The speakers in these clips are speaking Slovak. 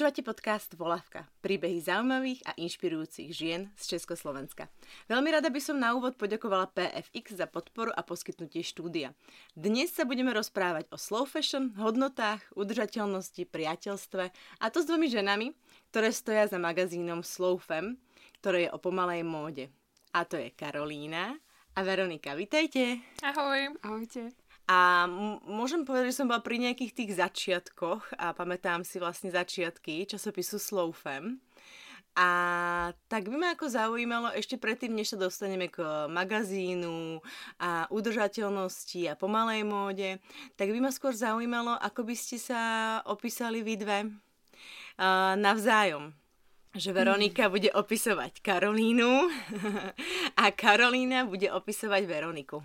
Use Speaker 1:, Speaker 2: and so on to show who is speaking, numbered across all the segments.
Speaker 1: Počúvate podcast Volavka. Príbehy zaujímavých a inšpirujúcich žien z Československa. Veľmi rada by som na úvod poďakovala PFX za podporu a poskytnutie štúdia. Dnes sa budeme rozprávať o slow fashion, hodnotách, udržateľnosti, priateľstve a to s dvomi ženami, ktoré stoja za magazínom Slow Fem, ktoré je o pomalej móde. A to je Karolína a Veronika. Vítajte.
Speaker 2: Ahoj.
Speaker 3: Ahojte.
Speaker 1: A môžem povedať, že som bola pri nejakých tých začiatkoch a pamätám si vlastne začiatky časopisu Slowfem. A tak by ma ako zaujímalo, ešte predtým, než sa dostaneme k magazínu a udržateľnosti a pomalej móde, tak by ma skôr zaujímalo, ako by ste sa opísali vy dve uh, navzájom. Že Veronika bude opisovať Karolínu a Karolína bude opisovať Veroniku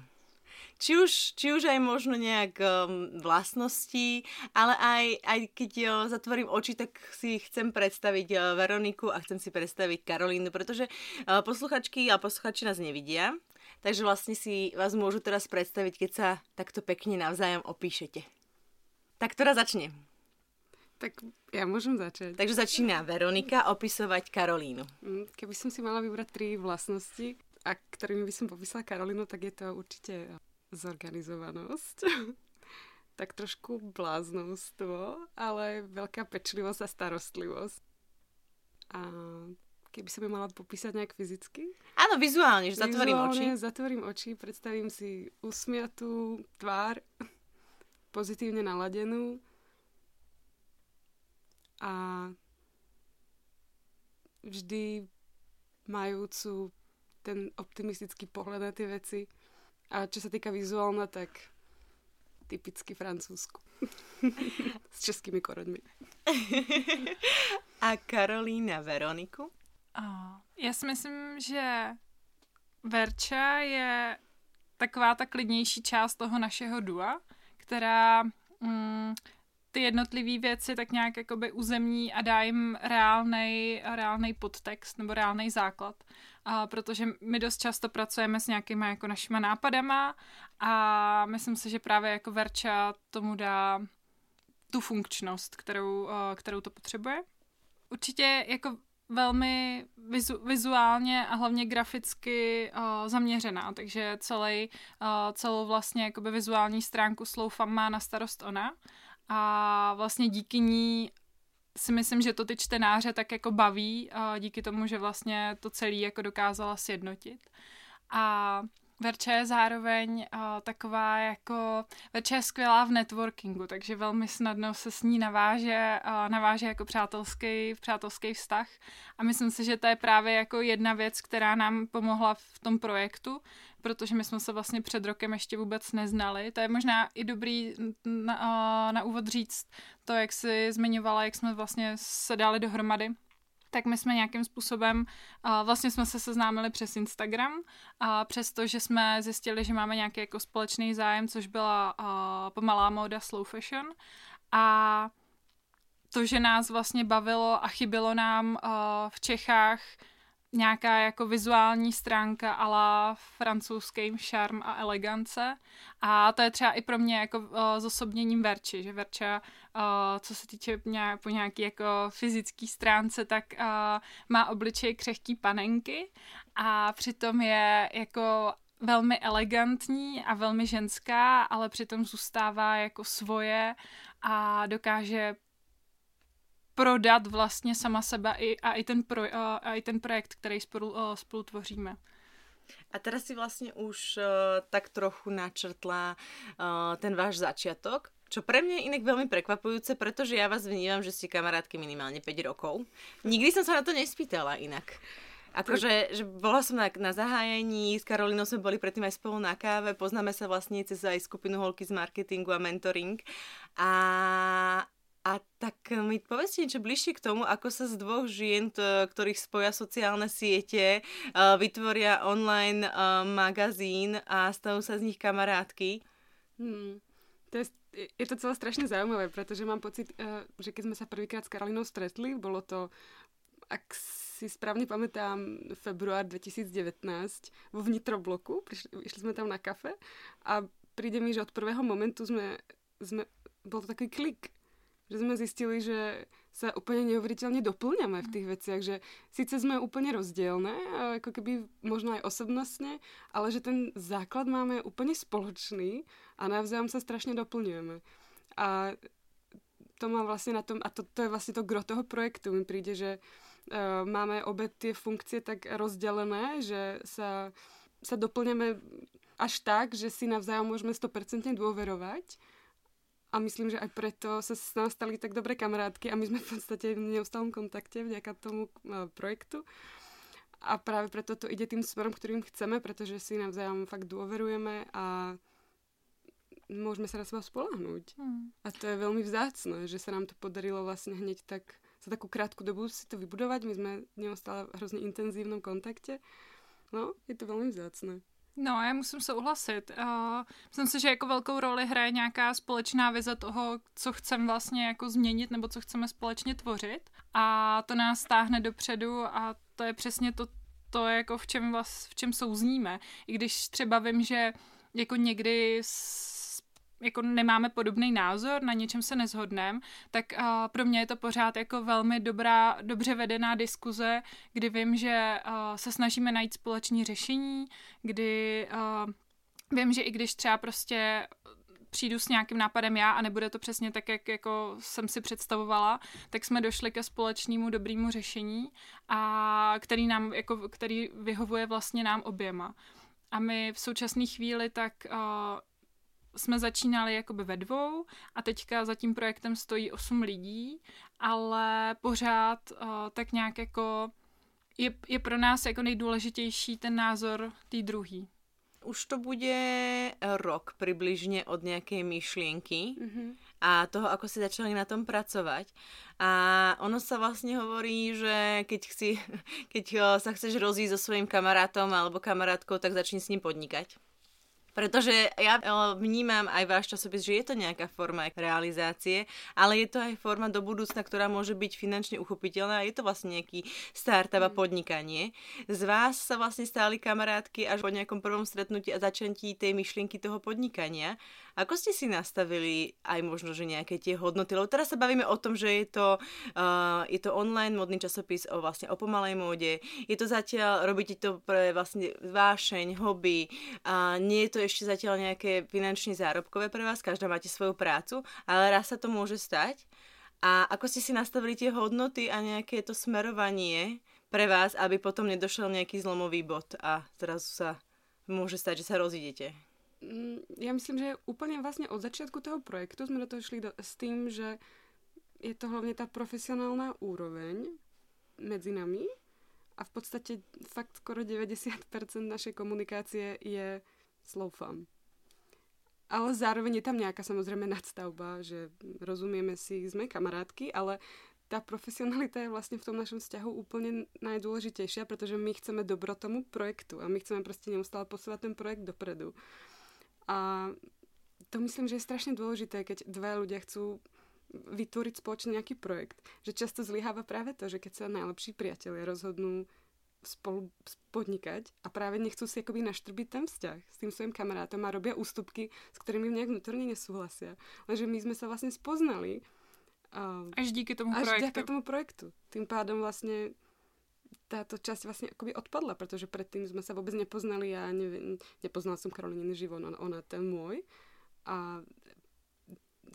Speaker 1: či už, či už aj možno nejak um, vlastnosti, ale aj, aj keď jo, zatvorím oči, tak si chcem predstaviť uh, Veroniku a chcem si predstaviť Karolínu, pretože uh, posluchačky a posluchači nás nevidia, takže vlastne si vás môžu teraz predstaviť, keď sa takto pekne navzájom opíšete. Tak ktorá začne?
Speaker 3: Tak ja môžem začať.
Speaker 1: Takže začína Veronika opisovať Karolínu.
Speaker 3: Mm, keby som si mala vybrať tri vlastnosti, a ktorými by som popísala Karolínu, tak je to určite zorganizovanosť, tak trošku bláznostvo, ale veľká pečlivosť a starostlivosť. A keby som ju mala popísať nejak fyzicky?
Speaker 1: Áno, vizuálne, že zatvorím
Speaker 3: vizuálne,
Speaker 1: oči.
Speaker 3: zatvorím oči, predstavím si usmiatú tvár, pozitívne naladenú a vždy majúcu ten optimistický pohľad na tie veci a čo sa týka vizuálna, tak typicky francúzsku. S českými koreňmi.
Speaker 1: A Karolína Veroniku?
Speaker 2: Já si myslím, že Verča je taková ta klidnější část toho našeho dua, která mm, ty jednotlivé věci tak nějak jakoby uzemní a dá jim reálnej, podtext nebo reálný základ. A protože my dost často pracujeme s nějakýma jako našima nápadama a myslím si, že právě jako Verča tomu dá tu funkčnost, kterou, kterou to potřebuje. Určitě jako velmi vizu, vizuálně a hlavně graficky uh, zaměřená, takže celý, uh, celou vlastně jakoby vizuální stránku Sloufam má na starost ona a vlastně díky ní si myslím, že to ty čtenáře tak jako baví díky tomu, že vlastně to celé jako dokázala sjednotit. A Verča je zároveň uh, taková jako, Verča je skvělá v networkingu, takže velmi snadno se s ní naváže, uh, naváže jako přátelský, přátelský vztah a myslím si, že to je právě jako jedna věc, která nám pomohla v tom projektu, protože my jsme se vlastně před rokem ještě vůbec neznali. To je možná i dobrý na, na úvod říct to, jak si zmiňovala, jak jsme vlastně se dali dohromady tak my jsme nějakým způsobem, vlastně jsme se seznámili přes Instagram a přestože jsme zjistili, že máme nějaký jako společný zájem, což byla pomalá móda slow fashion. A to, že nás vlastně bavilo a chybilo nám v Čechách nějaká jako vizuální stránka ala francouzským šarm a elegance. A to je třeba i pro mě jako uh, zosobněním Verči, že Verča, uh, co se týče nějak, po nějaký jako fyzický stránce, tak uh, má obličej křehký panenky a přitom je jako velmi elegantní a velmi ženská, ale přitom zůstává jako svoje a dokáže prodat vlastně sama sebe i, a, i ten pro, a, i ten projekt, který spolu, spolu tvoříme.
Speaker 1: A teraz si vlastne už uh, tak trochu načrtla uh, ten váš začiatok, čo pre mňa je inak veľmi prekvapujúce, pretože ja vás vnímam, že ste kamarátky minimálne 5 rokov. Nikdy som sa na to nespýtala inak. Akože, že bola som na, na zahájení, s Karolinou sme boli predtým aj spolu na káve, poznáme sa vlastne cez aj skupinu Holky z marketingu a mentoring. A, a tak mi povedzte niečo bližšie k tomu, ako sa z dvoch žien, ktorých spoja sociálne siete, vytvoria online magazín a stanú sa z nich kamarátky.
Speaker 3: Hmm. To je, je to celé strašne zaujímavé, pretože mám pocit, e, že keď sme sa prvýkrát s Karolinou stretli, bolo to, ak si správne pamätám, február 2019 vo vnitrobloku, prišli, išli sme tam na kafe a príde mi, že od prvého momentu sme, sme bol to taký klik Že sme zistili, že sa úplne neuveriteľne doplňame v tých veciach, že síce sme úplne rozdielne, ako keby možno aj osobnostne, ale že ten základ máme úplne spoločný a navzájom sa strašne doplňujeme. A to má vlastne na tom, a to, to je vlastne to gro toho projektu. Mi príde, že uh, máme obe tie funkcie tak rozdelené, že sa, sa doplňame až tak, že si navzájom môžeme 100% dôverovať a myslím, že aj preto sa s nás stali tak dobré kamarátky a my sme v podstate v neustálom kontakte vďaka tomu uh, projektu. A práve preto to ide tým smerom, ktorým chceme, pretože si navzájom fakt dôverujeme a môžeme sa na seba spolahnúť. Hmm. A to je veľmi vzácne, že sa nám to podarilo vlastne hneď tak za takú krátku dobu si to vybudovať. My sme neustále v hrozně intenzívnom kontakte. No, je to veľmi vzácne.
Speaker 2: No, já musím souhlasit. Uh, myslím si, že jako velkou roli hraje nějaká společná vize toho, co chceme vlastně jako změnit nebo co chceme společně tvořit. A to nás stáhne dopředu a to je přesně to, to jako v čem, vlast, v čem souzníme. I když třeba vím, že jako někdy s jako nemáme podobný názor, na něčem se nezhodneme, tak uh, pro mě je to pořád jako velmi dobrá, dobře vedená diskuze, kdy vím, že uh, se snažíme najít společné řešení, kdy uh, vím, že i když třeba prostě přijdu s nějakým nápadem já a nebude to přesně tak, jak jako jsem si představovala, tak jsme došli ke společnému dobrému řešení, a který nám, jako, který vyhovuje vlastně nám oběma. A my v současné chvíli tak uh, jsme začínali jakoby ve dvou a teďka za tím projektem stojí osm lidí, ale pořád uh, tak nějak jako je, je pro nás jako nejdůležitější ten názor té druhý.
Speaker 1: Už to bude rok približne od nejakej myšlienky mm-hmm. a toho, ako si začali na tom pracovať. A ono sa vlastne hovorí, že keď, chci, keď sa chceš rozísť so svojím kamarátom alebo kamarátkou, tak začni s ním podnikať. Pretože ja eh, vnímam aj váš časopis, že je to nejaká forma realizácie, ale je to aj forma do budúcna, ktorá môže byť finančne uchopiteľná a je to vlastne nejaký startup a mm. podnikanie. Z vás sa vlastne stáli kamarátky až po nejakom prvom stretnutí a začantí tej myšlienky toho podnikania. Ako ste si nastavili aj možno, že nejaké tie hodnoty? Lebo teraz sa bavíme o tom, že je to, uh, je to online modný časopis o vlastne o pomalej móde. Je to zatiaľ, robíte to pre vlastne vášeň, hobby a nie je to ešte zatiaľ nejaké finančne zárobkové pre vás, každá máte svoju prácu, ale raz sa to môže stať. A ako ste si nastavili tie hodnoty a nejaké to smerovanie pre vás, aby potom nedošel nejaký zlomový bod a zrazu sa môže stať, že sa rozídete?
Speaker 3: Mm, ja myslím, že úplne vlastne od začiatku toho projektu sme do toho šli do, s tým, že je to hlavne tá profesionálna úroveň medzi nami a v podstate fakt skoro 90% našej komunikácie je slow fun. Ale zároveň je tam nejaká samozrejme nadstavba, že rozumieme si, sme kamarátky, ale tá profesionalita je vlastne v tom našom vzťahu úplne najdôležitejšia, pretože my chceme dobro tomu projektu a my chceme proste neustále posúvať ten projekt dopredu. A to myslím, že je strašne dôležité, keď dva ľudia chcú vytvoriť spoločne nejaký projekt. Že často zlyháva práve to, že keď sa najlepší priatelia rozhodnú spolu podnikať a práve nechcú si akoby naštrbiť ten vzťah s tým svojim kamarátom a robia ústupky, s ktorými nejak vnútorne nesúhlasia. Lenže my sme sa vlastne spoznali
Speaker 2: uh, až díky tomu
Speaker 3: až
Speaker 2: projektu.
Speaker 3: tomu projektu. Tým pádom vlastne táto časť vlastne akoby odpadla, pretože predtým sme sa vôbec nepoznali, ja neviem, nepoznala som Karolínin život, ona, ona ten môj. A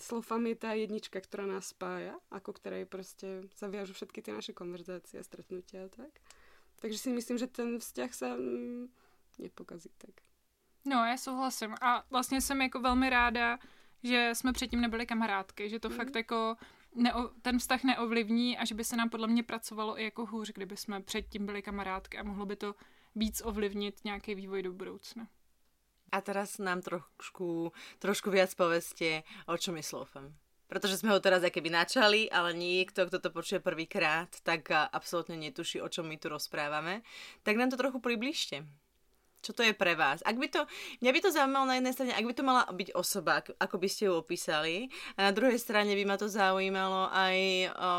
Speaker 3: Slofam je tá jednička, ktorá nás spája, ako ktorej proste sa viažu všetky tie naše konverzácie a stretnutia a tak. Takže si myslím, že ten vzťah sa mm, nepokazí tak.
Speaker 2: No, já souhlasím. A vlastně jsem jako velmi ráda, že jsme předtím nebyli kamarádky, že to mm. fakt jako neo, ten vztah neovlivní a že by se nám podle mě pracovalo i jako hůř, kdyby jsme předtím byli kamarádky a mohlo by to víc ovlivnit nějaký vývoj do budoucna.
Speaker 1: A teraz nám trošku, trošku viac poveste, o čom je Slofem. Protože sme ho teraz keby načali, ale niekto, kto to počuje prvýkrát, tak absolútne netuší, o čom my tu rozprávame. Tak nám to trochu približte. Čo to je pre vás? Ak by to, mňa by to zaujímalo na jednej strane, ak by to mala byť osoba, ako by ste ju opísali, a na druhej strane by ma to zaujímalo aj... O,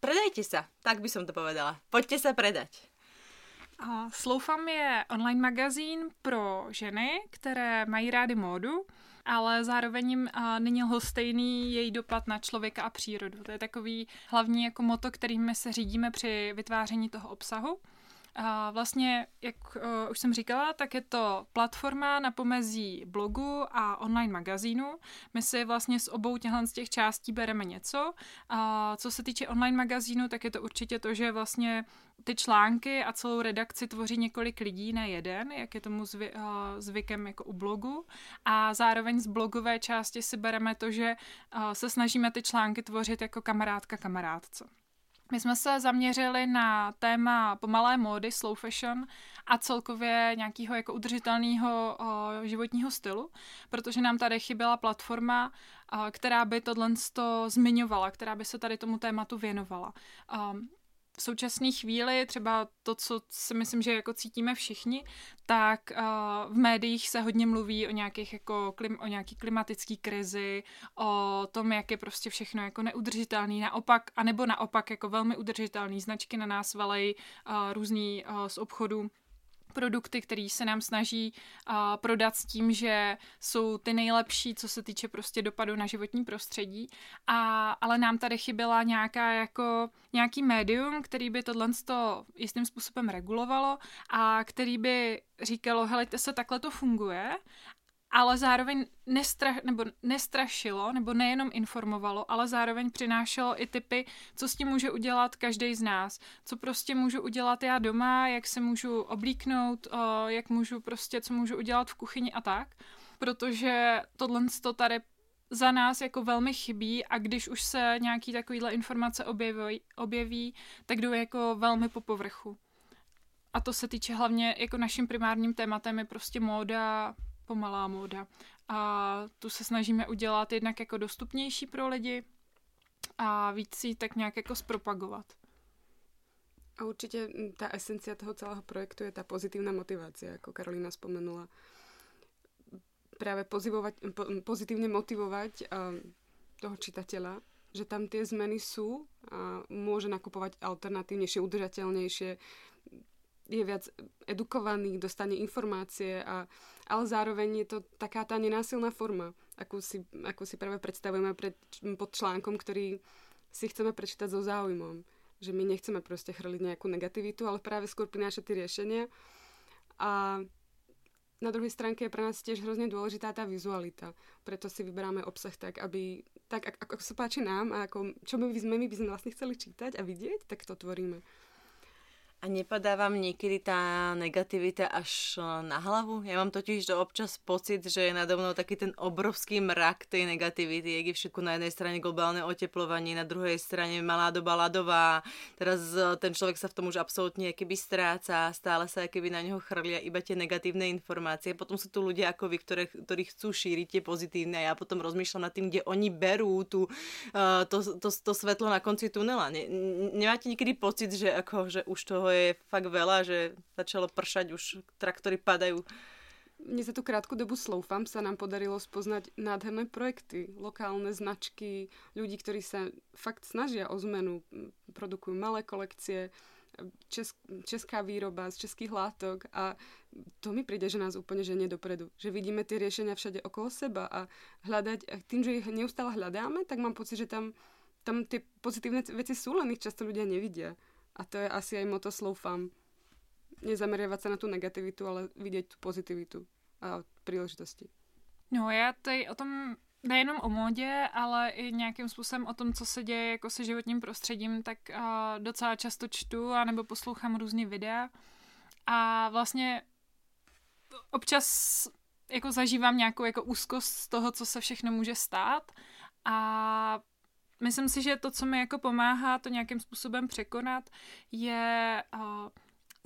Speaker 1: predajte sa, tak by som to povedala. Poďte sa predať.
Speaker 2: Sloufam je online magazín pro ženy, které mají rády módu ale zároveň jim není lhostejný její dopad na člověka a přírodu. To je takový hlavní jako moto, kterým se řídíme při vytváření toho obsahu. A vlastně, jak uh, už jsem říkala, tak je to platforma na pomezí blogu a online magazínu. My si vlastně z obou těchto z těch částí bereme něco. A co se týče online magazínu, tak je to určitě to, že vlastně ty články a celou redakci tvoří několik lidí, ne jeden, jak je tomu zvy, uh, zvykem jako u blogu. A zároveň z blogové části si bereme to, že uh, se snažíme ty články tvořit jako kamarádka kamarádce. My jsme se zaměřili na téma pomalé módy, slow fashion a celkově nějakého jako udržitelného životního stylu, protože nám tady chyběla platforma, která by tohle zmiňovala, která by se tady tomu tématu věnovala v současné chvíli, třeba to, co si myslím, že jako cítíme všichni, tak uh, v médiích se hodně mluví o nějakých jako klim, o nějaký klimatický krizi, o tom, jak je prostě všechno jako neudržitelný, naopak, anebo naopak jako velmi udržitelný. Značky na nás valej uh, různý uh, z obchodu produkty, který se nám snaží uh, prodat s tím, že jsou ty nejlepší, co se týče prostě dopadu na životní prostředí, a, ale nám tady chyběla nějaká jako nějaký médium, který by tohle jistým způsobem regulovalo a který by říkalo, helejte se, takhle to funguje ale zároveň nestra, nebo nestrašilo, nebo nejenom informovalo, ale zároveň přinášelo i typy, co s tím může udělat každý z nás. Co prostě můžu udělat já doma, jak se můžu oblíknout, jak můžu prostě, co můžu udělat v kuchyni a tak. Protože tohle to tady za nás jako velmi chybí a když už se nějaký takovýhle informace objeví, objeví tak jdou jako velmi po povrchu. A to se týče hlavně, jako naším primárním tématem je prostě móda, pomalá móda. A tu se snažíme udělat jednak jako dostupnější pro lidi a víc si tak nějak jako zpropagovat.
Speaker 3: A určitě ta esencia toho celého projektu je ta pozitivní motivace, jako Karolina spomenula. Právě pozivovat, po, pozitivně motivovat uh, toho čitateľa, že tam tie zmeny sú a môže nakupovať alternatívnejšie, udržateľnejšie, je viac edukovaný, dostane informácie, a, ale zároveň je to taká tá nenásilná forma, akú si, akú si práve predstavujeme pred, pod článkom, ktorý si chceme prečítať so záujmom. Že my nechceme proste chrliť nejakú negativitu, ale práve skôr prinášať tie riešenia. A na druhej stránke je pre nás tiež hrozne dôležitá tá vizualita. Preto si vyberáme obsah tak, aby tak, ako, ako sa páči nám a ako, čo by sme, my by sme vlastne chceli čítať a vidieť, tak to tvoríme.
Speaker 1: A nepadá vám niekedy tá negativita až na hlavu? Ja mám totiž to občas pocit, že je nado mnou taký ten obrovský mrak tej negativity, je všetko na jednej strane globálne oteplovanie, na druhej strane malá doba ľadová. Teraz e, ten človek sa v tom už absolútne keby stráca, stále sa keby na neho chrlia iba tie negatívne informácie. Potom sú tu ľudia ako vy, ktoré, ktorí chcú šíriť tie pozitívne a ja potom rozmýšľam nad tým, kde oni berú tú, uh, to, to, to, svetlo na konci tunela. Ne, nemáte niekedy pocit, že, ako, že už toho toho je fakt veľa, že začalo pršať, už traktory padajú.
Speaker 3: Mne za tú krátku dobu Slowfam sa nám podarilo spoznať nádherné projekty, lokálne značky, ľudí, ktorí sa fakt snažia o zmenu, produkujú malé kolekcie, česk, česká výroba z českých látok a to mi príde, že nás úplne ženie dopredu. Že vidíme tie riešenia všade okolo seba a hľadať, a tým, že ich neustále hľadáme, tak mám pocit, že tam, tam tie pozitívne veci sú, len ich často ľudia nevidia. A to je asi aj moto Slowfam. Nezameriavať sa na tú negativitu, ale vidieť tú pozitivitu a příležitosti.
Speaker 2: No já tady o tom nejenom o módě, ale i nějakým způsobem o tom, co se děje jako se životním prostředím, tak uh, docela často čtu a nebo poslouchám různé videa a vlastně občas jako zažívám nějakou jako úzkost z toho, co se všechno může stát a myslím si, že to, co mi jako pomáhá to nějakým způsobem překonat, je... Uh,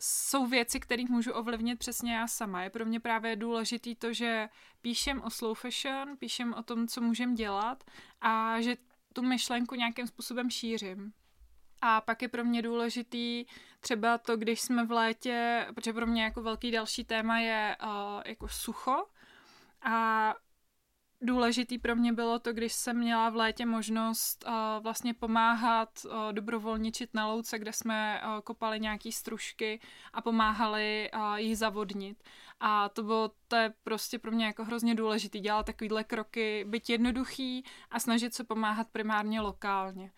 Speaker 2: jsou věci, které můžu ovlivnit přesně já sama. Je pro mě právě důležitý to, že píšem o slow fashion, píšem o tom, co můžem dělat a že tu myšlenku nějakým způsobem šířím. A pak je pro mě důležitý třeba to, když jsme v létě, protože pro mě jako velký další téma je uh, jako sucho a důležitý pro mě bylo to, když jsem měla v létě možnost uh, vlastně pomáhat uh, dobrovolničit na louce, kde jsme uh, kopali nějaký stružky a pomáhali uh, jí zavodnit. A to bylo, to je prostě pro mě jako hrozně důležitý dělat takovýhle kroky, být jednoduchý a snažit se pomáhat primárně lokálně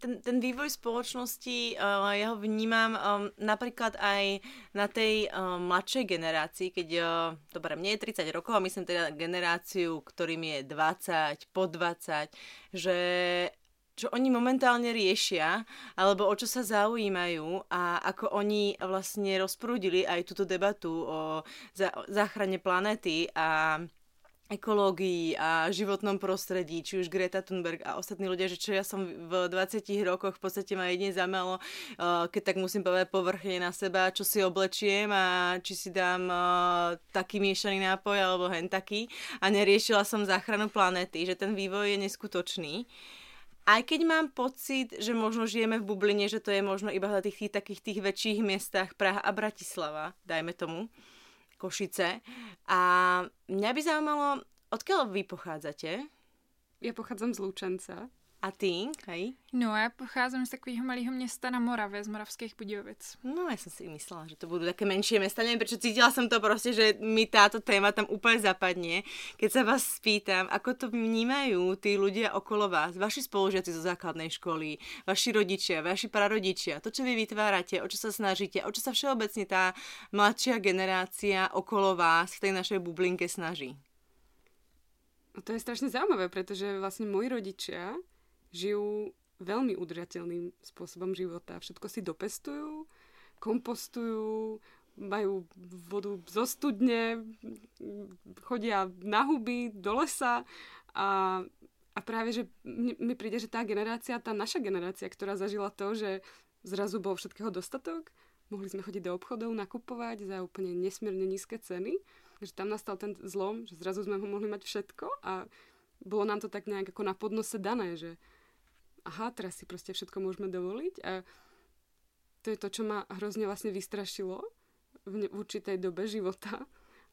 Speaker 1: ten, ten vývoj spoločnosti, uh, ja ho vnímam um, napríklad aj na tej um, mladšej generácii, keď, uh, dobre, mne je 30 rokov a myslím teda generáciu, ktorým je 20, po 20, že čo oni momentálne riešia, alebo o čo sa zaujímajú a ako oni vlastne rozprúdili aj túto debatu o záchrane planety a ekológii a životnom prostredí, či už Greta Thunberg a ostatní ľudia, že čo ja som v 20 rokoch v podstate ma jedine zamelo, uh, keď tak musím povedať povrchne na seba, čo si oblečiem a či si dám uh, taký miešaný nápoj alebo hen taký a neriešila som záchranu planéty, že ten vývoj je neskutočný. Aj keď mám pocit, že možno žijeme v bubline, že to je možno iba na tých, tých takých tých väčších miestach Praha a Bratislava, dajme tomu, Košice. A mňa by zaujímalo, odkiaľ vy pochádzate?
Speaker 3: Ja pochádzam z Lučenca.
Speaker 1: A ty, hej?
Speaker 2: No, já pocházím z takového malého města na Moravě, z Moravských Budějovic.
Speaker 1: No, ja som si myslela, že to budú také menšie mesta. Neviem, prečo cítila som to proste, že mi táto téma tam úplne zapadne. Keď sa vás spýtam, ako to vnímajú tí ľudia okolo vás, vaši spolužiaci zo základnej školy, vaši rodičia, vaši prarodičia, to, čo vy vytvárate, o čo sa snažíte, o čo sa všeobecne tá mladšia generácia okolo vás v tej našej bublinke snaží.
Speaker 3: No to je strašne zaujímavé, pretože vlastne moji rodičia žijú veľmi udržateľným spôsobom života. Všetko si dopestujú, kompostujú, majú vodu zo studne, chodia na huby, do lesa a, a práve, že mi, príde, že tá generácia, tá naša generácia, ktorá zažila to, že zrazu bol všetkého dostatok, mohli sme chodiť do obchodov, nakupovať za úplne nesmierne nízke ceny, že tam nastal ten zlom, že zrazu sme ho mohli mať všetko a bolo nám to tak nejak ako na podnose dané, že aha, teraz si proste všetko môžeme dovoliť a to je to, čo ma hrozne vlastne vystrašilo v, ne- v určitej dobe života.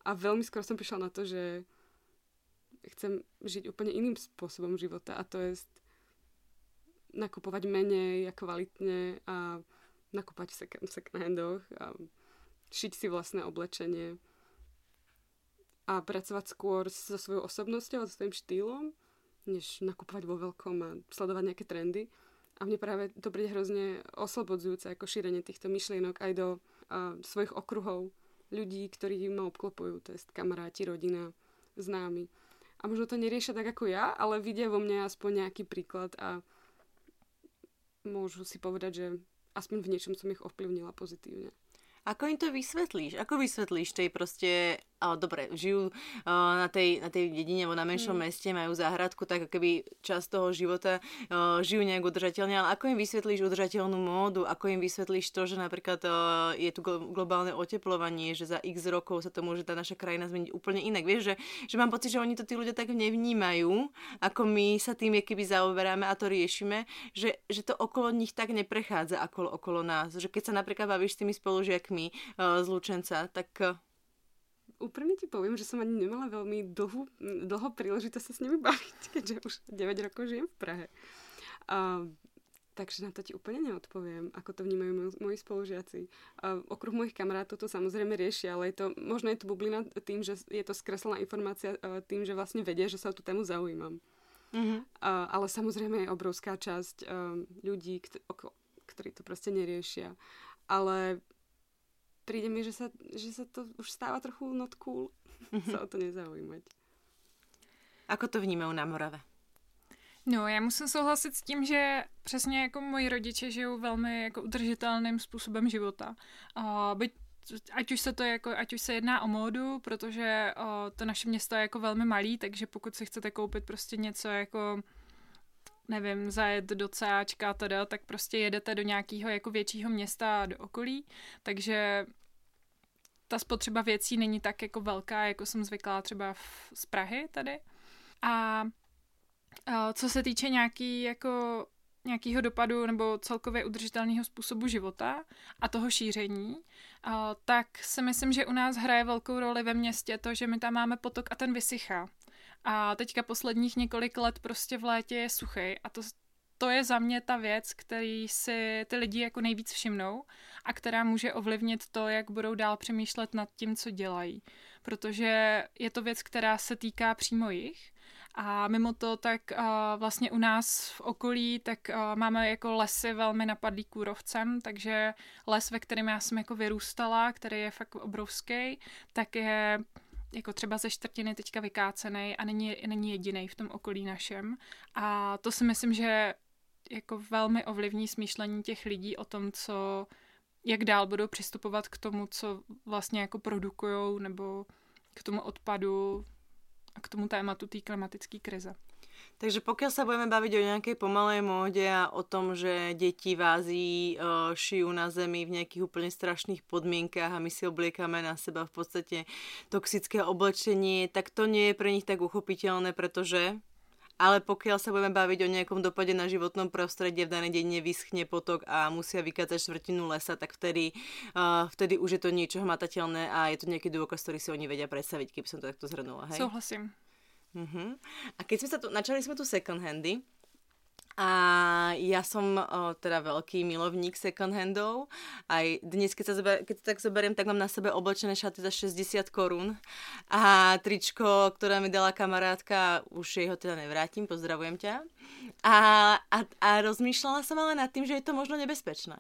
Speaker 3: A veľmi skoro som prišla na to, že chcem žiť úplne iným spôsobom života a to je nakupovať menej a kvalitne a nakúpať v second, second handoch a šiť si vlastné oblečenie a pracovať skôr so svojou osobnosťou a so svojím štýlom než nakupovať vo veľkom a sledovať nejaké trendy. A mne práve to príde hrozne oslobodzujúce ako šírenie týchto myšlienok aj do uh, svojich okruhov ľudí, ktorí ma obklopujú, to je kamaráti, rodina, známi. A možno to neriešia tak ako ja, ale vidia vo mne aspoň nejaký príklad a môžu si povedať, že aspoň v niečom som ich ovplyvnila pozitívne.
Speaker 1: Ako im to vysvetlíš? Ako vysvetlíš tej proste dobre, žijú uh, na, tej, na tej dedine alebo na menšom mm. meste, majú záhradku, tak keby čas toho života uh, žijú nejak udržateľne, ale ako im vysvetlíš udržateľnú módu, ako im vysvetlíš to, že napríklad uh, je tu globálne oteplovanie, že za x rokov sa to môže tá naša krajina zmeniť úplne inak. Vieš, že, že mám pocit, že oni to tí ľudia tak nevnímajú, ako my sa tým keby zaoberáme a to riešime, že, že to okolo nich tak neprechádza okolo, okolo nás. Že keď sa napríklad bavíš s tými spolužiakmi z Lučenca, tak
Speaker 3: úprimne ti poviem, že som ani nemala veľmi dlhú, dlho príležitosť sa s nimi baviť, keďže už 9 rokov žijem v Prahe. A, takže na to ti úplne neodpoviem, ako to vnímajú moji spolužiaci. A, okruh mojich kamarátov to samozrejme riešia, ale je to, možno je to bublina tým, že je to skreslená informácia tým, že vlastne vedia, že sa o tú tému zaujímam. Mm-hmm. A, ale samozrejme je obrovská časť um, ľudí, ktorí to proste neriešia. Ale príde mi, že sa, že sa to už stáva trochu not cool mm-hmm. sa o to nezaujímať.
Speaker 1: Ako to vnímají na Morave?
Speaker 2: No, já musím souhlasit s tím, že přesně jako moji rodiče žijou velmi jako udržitelným způsobem života. A byť ať už se to jako, ať už se jedná o módu, protože o, to naše město je jako velmi malý, takže pokud si chcete koupit prostě něco jako nevím, zajet do CAčka teda, tak prostě jedete do nějakého jako většího města do okolí, takže ta spotřeba věcí není tak jako velká, jako jsem zvyklá třeba v, z Prahy tady. A, a co se týče nějaký jako nějakého dopadu nebo celkově udržitelného způsobu života a toho šíření, a, tak si myslím, že u nás hraje velkou roli ve městě to, že my tam máme potok a ten vysychá. A teďka posledních několik let prostě v létě je suchý a to, to je za mě ta věc, který si ty lidi jako nejvíc všimnou a která může ovlivnit to, jak budou dál přemýšlet nad tím, co dělají. Protože je to věc, která se týká přímo jich a mimo to, tak uh, vlastně u nás v okolí, tak uh, máme jako lesy velmi napadlý kůrovcem, takže les, ve kterém já jsem jako vyrůstala, který je fakt obrovský, tak je jako třeba ze čtvrtiny teďka vykácený a není, není jediný v tom okolí našem. A to si myslím, že jako velmi ovlivní smýšlení těch lidí o tom, co, jak dál budou přistupovat k tomu, co vlastně jako produkujou, nebo k tomu odpadu, a k tomu tématu té klimatické krize.
Speaker 1: Takže pokiaľ sa budeme baviť o nejakej pomalej móde a o tom, že deti v Ázii uh, šijú na zemi v nejakých úplne strašných podmienkách a my si obliekame na seba v podstate toxické oblečenie, tak to nie je pre nich tak uchopiteľné, pretože ale pokiaľ sa budeme baviť o nejakom dopade na životnom prostredí, v danej deň nevyschne potok a musia vykázať štvrtinu lesa, tak vtedy, uh, vtedy už je to niečo hmatateľné a je to nejaký dôkaz, ktorý si oni vedia predstaviť, keby som to takto zhrnula. Hej?
Speaker 2: Súhlasím.
Speaker 1: Uh-huh. A keď sme sa tu, načali sme tu second handy, a ja som o, teda veľký milovník second handov. Aj dnes, keď, sa zober, keď tak zoberiem, tak mám na sebe oblečené šaty za 60 korún. A tričko, ktoré mi dala kamarátka, už jej ho teda nevrátim, pozdravujem ťa. A, a, a rozmýšľala som ale nad tým, že je to možno nebezpečné.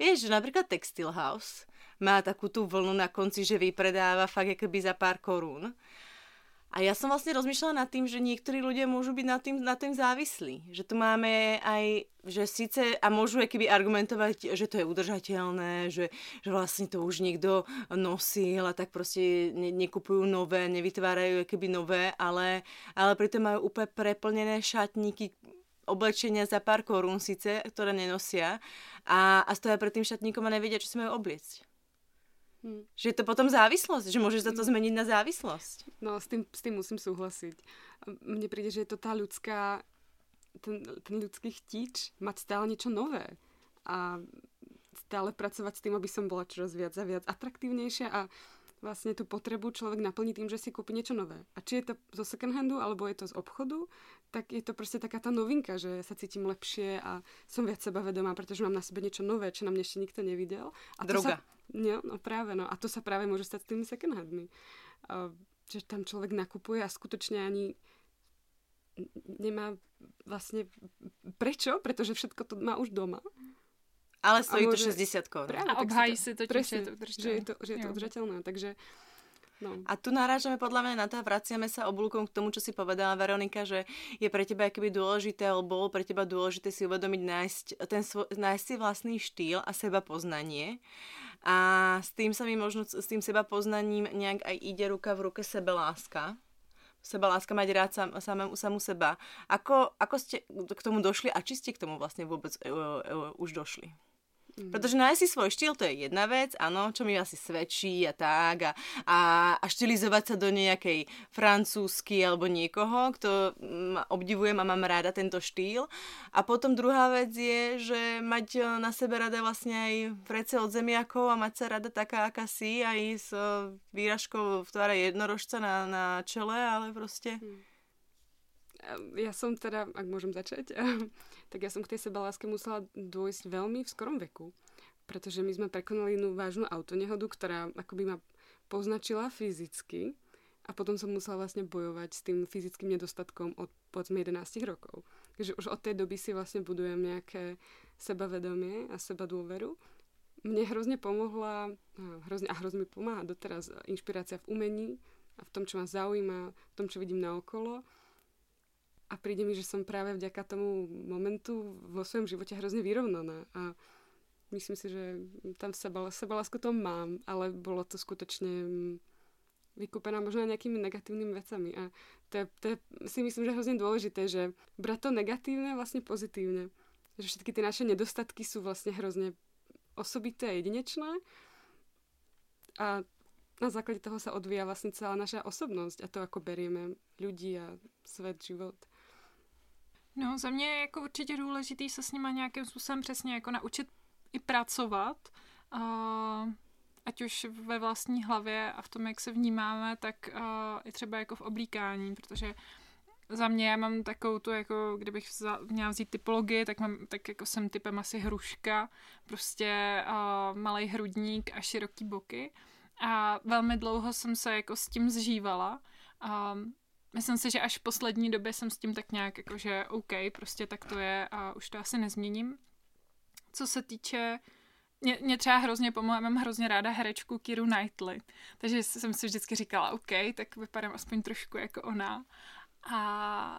Speaker 1: Vieš, že napríklad Textile House má takú tú vlnu na konci, že vypredáva fakt akoby za pár korún. A ja som vlastne rozmýšľala nad tým, že niektorí ľudia môžu byť na tým, na tým závislí. Že tu máme aj, že síce, a môžu keby argumentovať, že to je udržateľné, že, že vlastne to už niekto nosil a tak proste ne, nekupujú nové, nevytvárajú keby nové, ale, ale pritom majú úplne preplnené šatníky, oblečenia za pár korún síce, ktoré nenosia a, a stoja pred tým šatníkom a nevedia, čo si majú obliecť. Hmm. Že je to potom závislosť, že môže sa to hm. zmeniť na závislosť.
Speaker 3: No, s tým, s tým musím súhlasiť. Mne príde, že je to tá ľudská, ten, ten ľudský chtíč mať stále niečo nové. A stále pracovať s tým, aby som bola čoraz viac a viac atraktívnejšia a vlastne tú potrebu človek naplní tým, že si kúpi niečo nové. A či je to zo second handu, alebo je to z obchodu, tak je to proste taká tá novinka, že sa cítim lepšie a som viac sebavedomá, pretože mám na sebe niečo nové, čo na mne ešte nikto nevidel.
Speaker 1: A Droga.
Speaker 3: To sa, no, no práve, no. A to sa práve môže stať s tými second handmi. Uh, že tam človek nakupuje a skutočne ani nemá vlastne prečo, pretože všetko to má už doma.
Speaker 1: Ale stojí môže... to 60 korún.
Speaker 2: A obhájí si to, presne, že je to udržateľné.
Speaker 3: Že je to, že je to udržateľné. Takže No.
Speaker 1: A tu narážame podľa mňa na to a vraciame sa oblúkom k tomu, čo si povedala Veronika, že je pre teba keby dôležité, alebo bolo pre teba dôležité si uvedomiť nájsť, ten svo, nájsť si vlastný štýl a seba poznanie. A s tým sa mi možno, s tým seba poznaním nejak aj ide ruka v ruke sebeláska seba láska mať rád sam, samém, samú seba. Ako, ako ste k tomu došli a či ste k tomu vlastne vôbec uh, uh, už došli? Mm. Pretože nájsť si svoj štýl, to je jedna vec, áno, čo mi asi svedčí a tak a, a, a štilizovať sa do nejakej francúzsky alebo niekoho, kto ma obdivujem a mám ráda tento štýl. A potom druhá vec je, že mať e, na sebe rada vlastne aj vrece od zemiakov a mať sa rada taká, aká si, aj s e, výražkou v tvare jednorožca na, na čele, ale proste... Mm
Speaker 3: ja som teda, ak môžem začať, tak ja som k tej sebaláske musela dôjsť veľmi v skorom veku. Pretože my sme prekonali jednu vážnu autonehodu, ktorá akoby ma poznačila fyzicky a potom som musela vlastne bojovať s tým fyzickým nedostatkom od povedzme 11 rokov. Takže už od tej doby si vlastne budujem nejaké sebavedomie a seba dôveru. Mne hrozne pomohla hrozne, a hrozne mi pomáha doteraz inšpirácia v umení a v tom, čo ma zaujíma, v tom, čo vidím naokolo a príde mi, že som práve vďaka tomu momentu vo svojom živote hrozne vyrovnaná a myslím si, že tam seba, sebalásku to mám, ale bolo to skutočne mm, vykúpená možno nejakými negatívnymi vecami a to, je, to je, si myslím, že hrozne dôležité, že brať to negatívne vlastne pozitívne. Že všetky tie naše nedostatky sú vlastne hrozne osobité a jedinečné a na základe toho sa odvíja vlastne celá naša osobnosť a to, ako berieme ľudí a svet, život.
Speaker 2: No, za mě je jako určitě důležitý se s nima nějakým způsobem přesně jako naučit i pracovat. A ať už ve vlastní hlavě a v tom, jak se vnímáme, tak uh, i třeba jako v oblíkání, protože za mě já mám takovou tu, jako kdybych vzal, měla vzít typologii, tak, mám, tak jako jsem typem asi hruška, prostě uh, malý hrudník a široký boky. A velmi dlouho jsem se jako s tím zžívala. Um, myslím si, že až v poslední době jsem s tím tak nějak jako, že OK, prostě tak to je a už to asi nezměním. Co se týče mě, mě třeba hrozně pomohla, mám hrozně ráda herečku Kiru Knightley, takže jsem si vždycky říkala, OK, tak vypadám aspoň trošku jako ona. A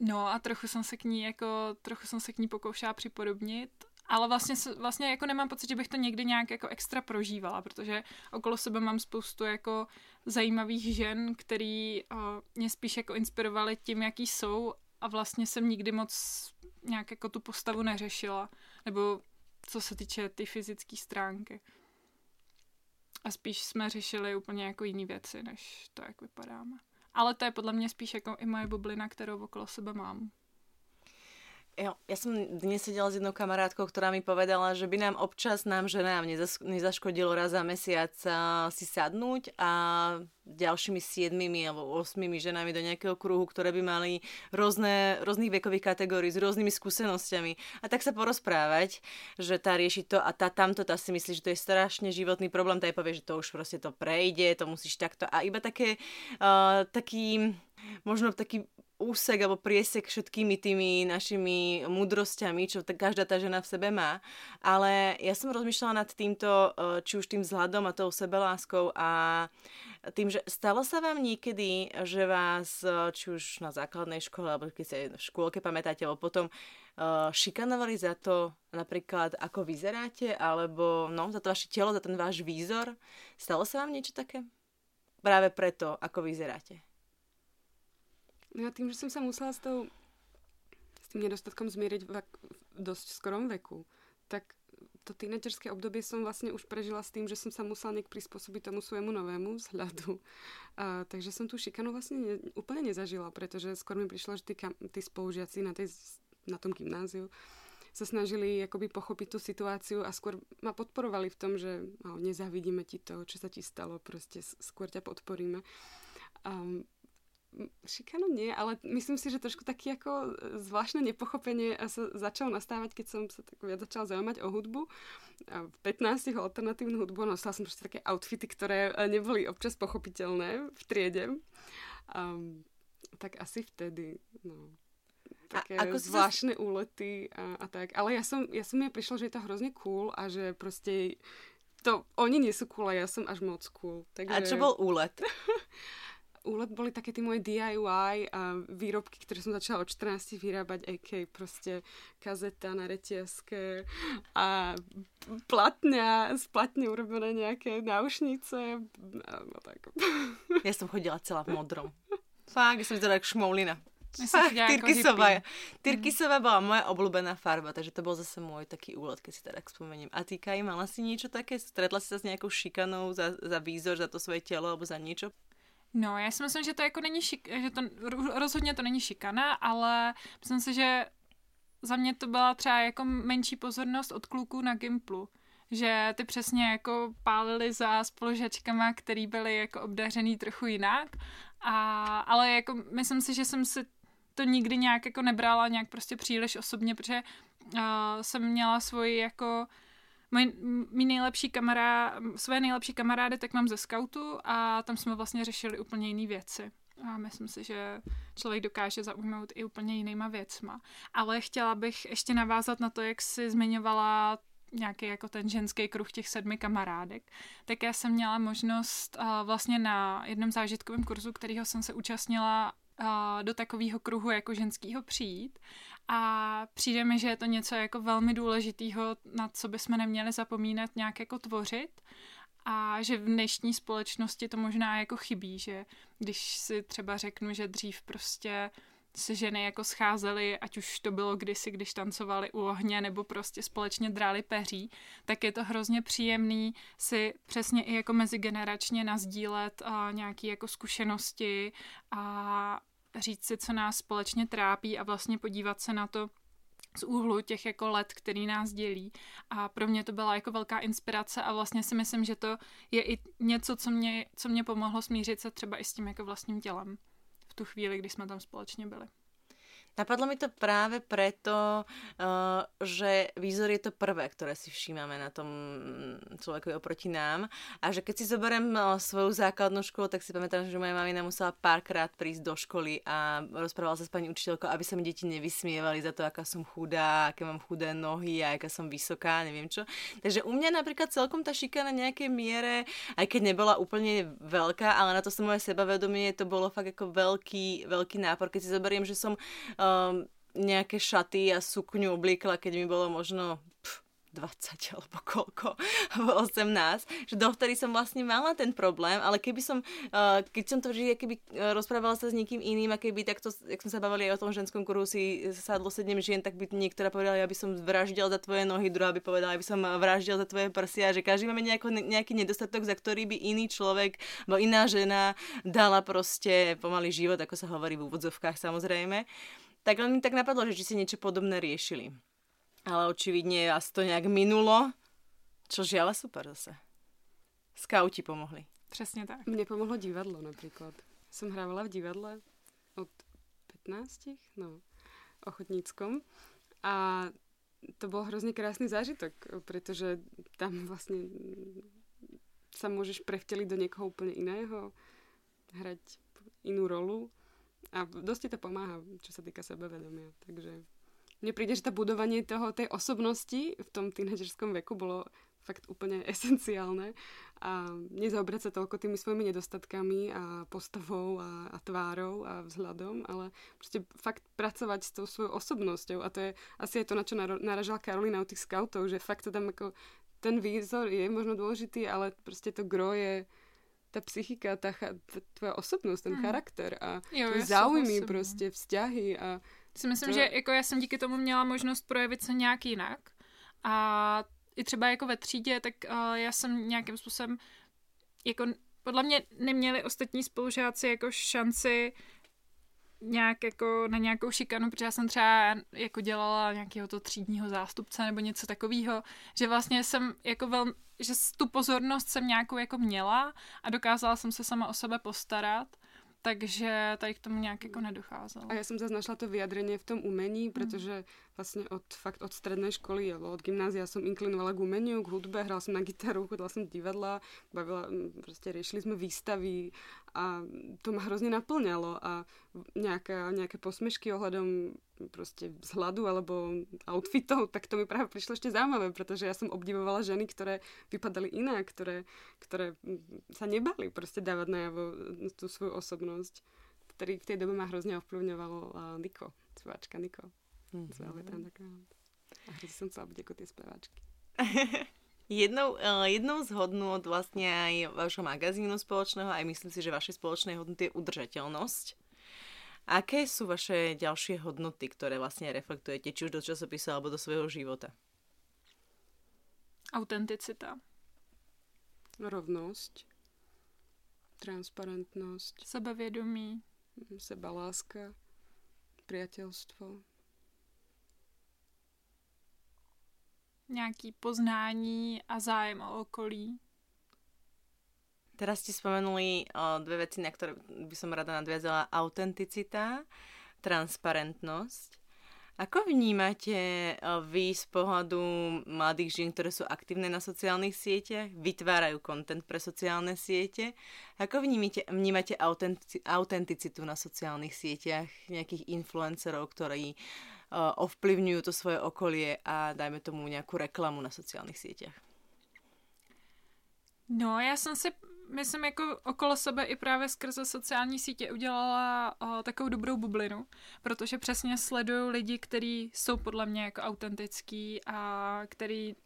Speaker 2: no a trochu jsem se k ní jako, trochu jsem se k ní pokoušela připodobnit, ale vlastně, vlastně jako nemám pocit, že bych to někdy nějak jako extra prožívala, protože okolo sebe mám spoustu jako zajímavých žen, který uh, mě spíš jako inspirovaly tím, jaký jsou a vlastně jsem nikdy moc nějak jako tu postavu neřešila, nebo co se týče ty fyzické stránky. A spíš jsme řešili úplně jako jiné věci, než to, jak vypadáme. Ale to je podle mě spíš jako i moje bublina, kterou okolo sebe mám.
Speaker 1: Jo, ja som dnes sedela s jednou kamarátkou, ktorá mi povedala, že by nám občas, nám ženám, nezas, nezaškodilo raz za mesiac si sadnúť a ďalšími siedmimi alebo osmými ženami do nejakého kruhu, ktoré by mali rôzne, rôznych vekových kategórií s rôznymi skúsenosťami. A tak sa porozprávať, že tá rieši to a tá tamto, tá si myslí, že to je strašne životný problém, tá jej povie, že to už proste to prejde, to musíš takto. A iba také, uh, taký možno taký úsek alebo priesek všetkými tými našimi múdrosťami, čo tak každá tá žena v sebe má. Ale ja som rozmýšľala nad týmto, e, či už tým vzhľadom a tou sebeláskou a tým, že stalo sa vám niekedy, že vás, e, či už na základnej škole, alebo keď sa v škôlke pamätáte, alebo potom uh, šikanovali za to napríklad, ako vyzeráte, alebo no, za to vaše telo, za ten váš výzor. Stalo sa vám niečo také? Práve preto, ako vyzeráte.
Speaker 3: No ja tým, že som sa musela s, tou, s tým nedostatkom zmieriť v, v dosť skorom veku, tak to tínedžerské obdobie som vlastne už prežila s tým, že som sa musela nejak prispôsobiť tomu svojmu novému vzhľadu. A, takže som tú šikanu vlastne ne, úplne nezažila, pretože skôr mi prišlo, že tí, tí spolužiaci na, tej, na tom gymnáziu sa snažili akoby pochopiť tú situáciu a skôr ma podporovali v tom, že no, nezavidíme ti to, čo sa ti stalo, proste skôr ťa podporíme. Um, šikanu nie, ale myslím si, že trošku taký ako zvláštne nepochopenie sa začalo nastávať, keď som sa tak viac začala zaujímať o hudbu. V 15 alternatívnu hudbu nosila som proste také outfity, ktoré eh, neboli občas pochopiteľné v triede. Um, tak asi vtedy, no také a ako zvláštne sa... úlety a, a tak. Ale ja som, ja som mi prišla, že je to hrozne cool a že proste to, oni nie sú cool a ja som až moc cool.
Speaker 1: Takže... A čo bol úlet?
Speaker 3: úlet boli také tie moje DIY a výrobky, ktoré som začala od 14 vyrábať, AK proste kazeta na retiaske a platňa, z platne urobené nejaké náušnice no tak.
Speaker 1: Ja som chodila celá v modrom. Fakt, ja som vyzerala ako šmoulina. Fakt, Tyrkisová. Tyrkisová bola moja obľúbená farba, takže to bol zase môj taký úlet, keď si teda spomeniem. A týka mala si niečo také? Stretla si sa s nejakou šikanou za, za výzor, za to svoje telo alebo za niečo?
Speaker 2: No, já si myslím, že to jako není šik, že to rozhodně to není šikana, ale myslím si, že za mě to byla třeba jako menší pozornost od kluků na Gimplu. Že ty přesně jako pálili za spolužačkama, který byli jako obdařený trochu jinak. A, ale jako myslím si, že jsem si to nikdy nějak jako nebrala nějak prostě příliš osobně, protože uh, jsem měla svoji jako Můj, mý nejlepší kamarád, své nejlepší kamarády tak mám ze skautu a tam jsme vlastně řešili úplně jiné věci. A myslím si, že člověk dokáže zaujmout i úplně jinýma věcma. Ale chtěla bych ještě navázat na to, jak jsi zmiňovala nějaký jako ten ženský kruh těch sedmi kamarádek, tak já jsem měla možnost uh, vlastně na jednom zážitkovém kurzu, kterého jsem se účastnila do takového kruhu jako ženského přijít. A přijde mi, že je to něco jako velmi důležitého, na co bychom neměli zapomínat nějak jako tvořit. A že v dnešní společnosti to možná jako chybí, že když si třeba řeknu, že dřív prostě se ženy jako scházely, ať už to bylo kdysi, když tancovali u ohně, nebo prostě společně dráli peří, tak je to hrozně příjemný si přesně i jako mezigeneračně nazdílet a nějaký jako zkušenosti a říct si, co nás společně trápí a vlastně podívat se na to z úhlu těch jako let, který nás dělí. A pro mě to byla jako velká inspirace a vlastně si myslím, že to je i něco, co mě, co mě pomohlo smířit se třeba i s tím jako vlastním tělem v tu chvíli, kdy jsme tam společně byli.
Speaker 1: Napadlo mi to práve preto, uh, že výzor je to prvé, ktoré si všímame na tom človekovi oproti nám. A že keď si zoberiem uh, svoju základnú školu, tak si pamätám, že moja mamina musela párkrát prísť do školy a rozprávala sa s pani učiteľkou, aby sa mi deti nevysmievali za to, aká som chudá, aké mám chudé nohy a aká som vysoká, neviem čo. Takže u mňa napríklad celkom tá šika na nejakej miere, aj keď nebola úplne veľká, ale na to som moje sebavedomie, to bolo fakt ako veľký, veľký nápor. Keď si zoberiem, že som um, nejaké šaty a sukňu obliekla, keď mi bolo možno pff, 20 alebo koľko, 18, že dovtedy som vlastne mala ten problém, ale keby som, uh, keď som to vždy keby uh, rozprávala sa s niekým iným a keby takto, jak sme sa bavili aj o tom ženskom kruhu, si sadlo sedem žien, tak by niektorá povedala, ja by som vraždil za tvoje nohy, druhá by povedala, ja by som vraždil za tvoje prsia, že každý máme nejako, nejaký nedostatok, za ktorý by iný človek, alebo iná žena dala proste pomaly život, ako sa hovorí v úvodzovkách samozrejme tak len mi tak napadlo, že či si niečo podobné riešili. Ale očividne vás to nejak minulo, čo žiaľ super zase. Skauti pomohli.
Speaker 2: Přesně tak.
Speaker 3: Mne pomohlo divadlo napríklad. Som hrávala v divadle od 15, no, ochotníckom. A to bol hrozne krásny zážitok, pretože tam vlastne sa môžeš prevteliť do niekoho úplne iného, hrať inú rolu a dosť ti to pomáha, čo sa týka sebavedomia. Takže mne príde, že tá budovanie toho, tej osobnosti v tom tínedžerskom veku bolo fakt úplne esenciálne a nezaobrať sa toľko tými svojimi nedostatkami a postavou a, a tvárou a vzhľadom, ale proste fakt pracovať s tou svojou osobnosťou a to je asi aj to, na čo naražala Karolina u tých scoutov, že fakt to tam ako ten výzor je možno dôležitý, ale proste to gro je tá psychika, tá, tvoja osobnost, ten hmm. charakter a jo, záujmy prostě, vzťahy a
Speaker 2: si myslím, to... že jako já jsem díky tomu měla možnost projevit se nějak jinak a i třeba jako ve třídě, tak uh, já jsem nějakým způsobem jako podle mě neměli ostatní spolužáci jako šanci nějak jako na nějakou šikanu, protože já jsem třeba jako dělala nějakého to třídního zástupce nebo něco takového, že vlastně jsem jako velmi, že tu pozornost jsem nějakou jako měla a dokázala jsem se sama o sebe postarat takže tady k tomu nějak jako nedocházelo.
Speaker 3: A já jsem zase našla to vyjadrenie v tom umení, mhm. protože vlastně od, fakt od strednej školy alebo od gymnázia som inklinovala k umeniu, k hudbe, hrala som na gitaru, chodila do divadla, bavila, prostě riešili sme výstavy a to ma hrozne naplňalo a nejaká, nejaké posmešky ohľadom proste vzhľadu alebo outfitov, tak to mi práve prišlo ešte zaujímavé, pretože ja som obdivovala ženy, ktoré vypadali inak, ktoré, ktoré sa nebali proste dávať najavo tú svoju osobnosť, ktorý v tej dobe ma hrozne ovplyvňovalo Niko, speváčka Niko. Mm-hmm. A hrozne som chcela byť ako tie speváčky.
Speaker 1: Jednou, uh, jednou z hodnôt vlastne aj vašho magazínu spoločného, aj myslím si, že vašej spoločnej hodnoty je udržateľnosť. Aké sú vaše ďalšie hodnoty, ktoré vlastne reflektujete, či už do časopisu alebo do svojho života?
Speaker 2: Autenticita.
Speaker 3: Rovnosť. Transparentnosť.
Speaker 2: Sebavědomí.
Speaker 3: Sebaláska. Priateľstvo.
Speaker 2: Nějaký poznání a zájem o okolí.
Speaker 1: Teraz ste spomenuli o, dve veci, na ktoré by som rada nadviazala. Autenticita, transparentnosť. Ako vnímate vy z pohľadu mladých žien, ktoré sú aktívne na sociálnych sieťach, vytvárajú kontent pre sociálne siete? Ako vnímate, vnímate autentici, autenticitu na sociálnych sieťach nejakých influencerov, ktorí uh, ovplyvňujú to svoje okolie a dajme tomu nejakú reklamu na sociálnych sieťach?
Speaker 2: No, já jsem si myslím, jako okolo sebe i právě skrze sociální sítě udělala o, takovou dobrou bublinu, protože přesně sleduju lidi, kteří jsou podle mě jako autentický a který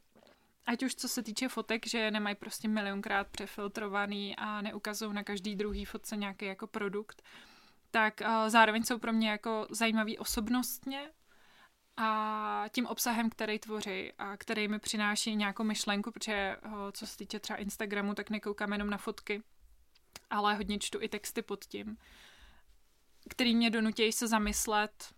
Speaker 2: ať už co se týče fotek, že nemají prostě milionkrát přefiltrovaný a neukazují na každý druhý fotce nějaký jako produkt, tak uh, zároveň jsou pro mě jako zajímavý osobnostně a tím obsahem, který tvoří a který mi přináší nějakou myšlenku, protože co se týče třeba Instagramu, tak nekoukám jenom na fotky, ale hodně čtu i texty pod tím, který mě donutějí se zamyslet.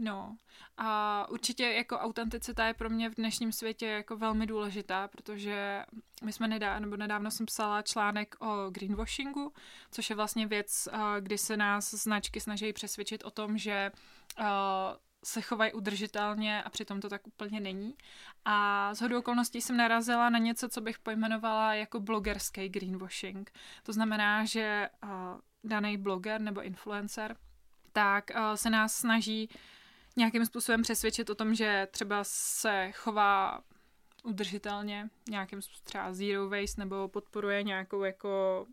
Speaker 2: No a určitě jako autenticita je pro mě v dnešním světě jako velmi důležitá, protože my jsme nedávno, nebo nedávno jsem psala článek o greenwashingu, což je vlastně věc, kdy se nás značky snaží přesvědčit o tom, že se chovají udržitelně a přitom to tak úplně není. A z hodou okolností jsem narazila na něco, co bych pojmenovala jako blogerský greenwashing. To znamená, že uh, daný bloger nebo influencer tak uh, se nás snaží nějakým způsobem přesvědčit o tom, že třeba se chová udržitelně, nějakým třeba zero waste nebo podporuje nějakou jako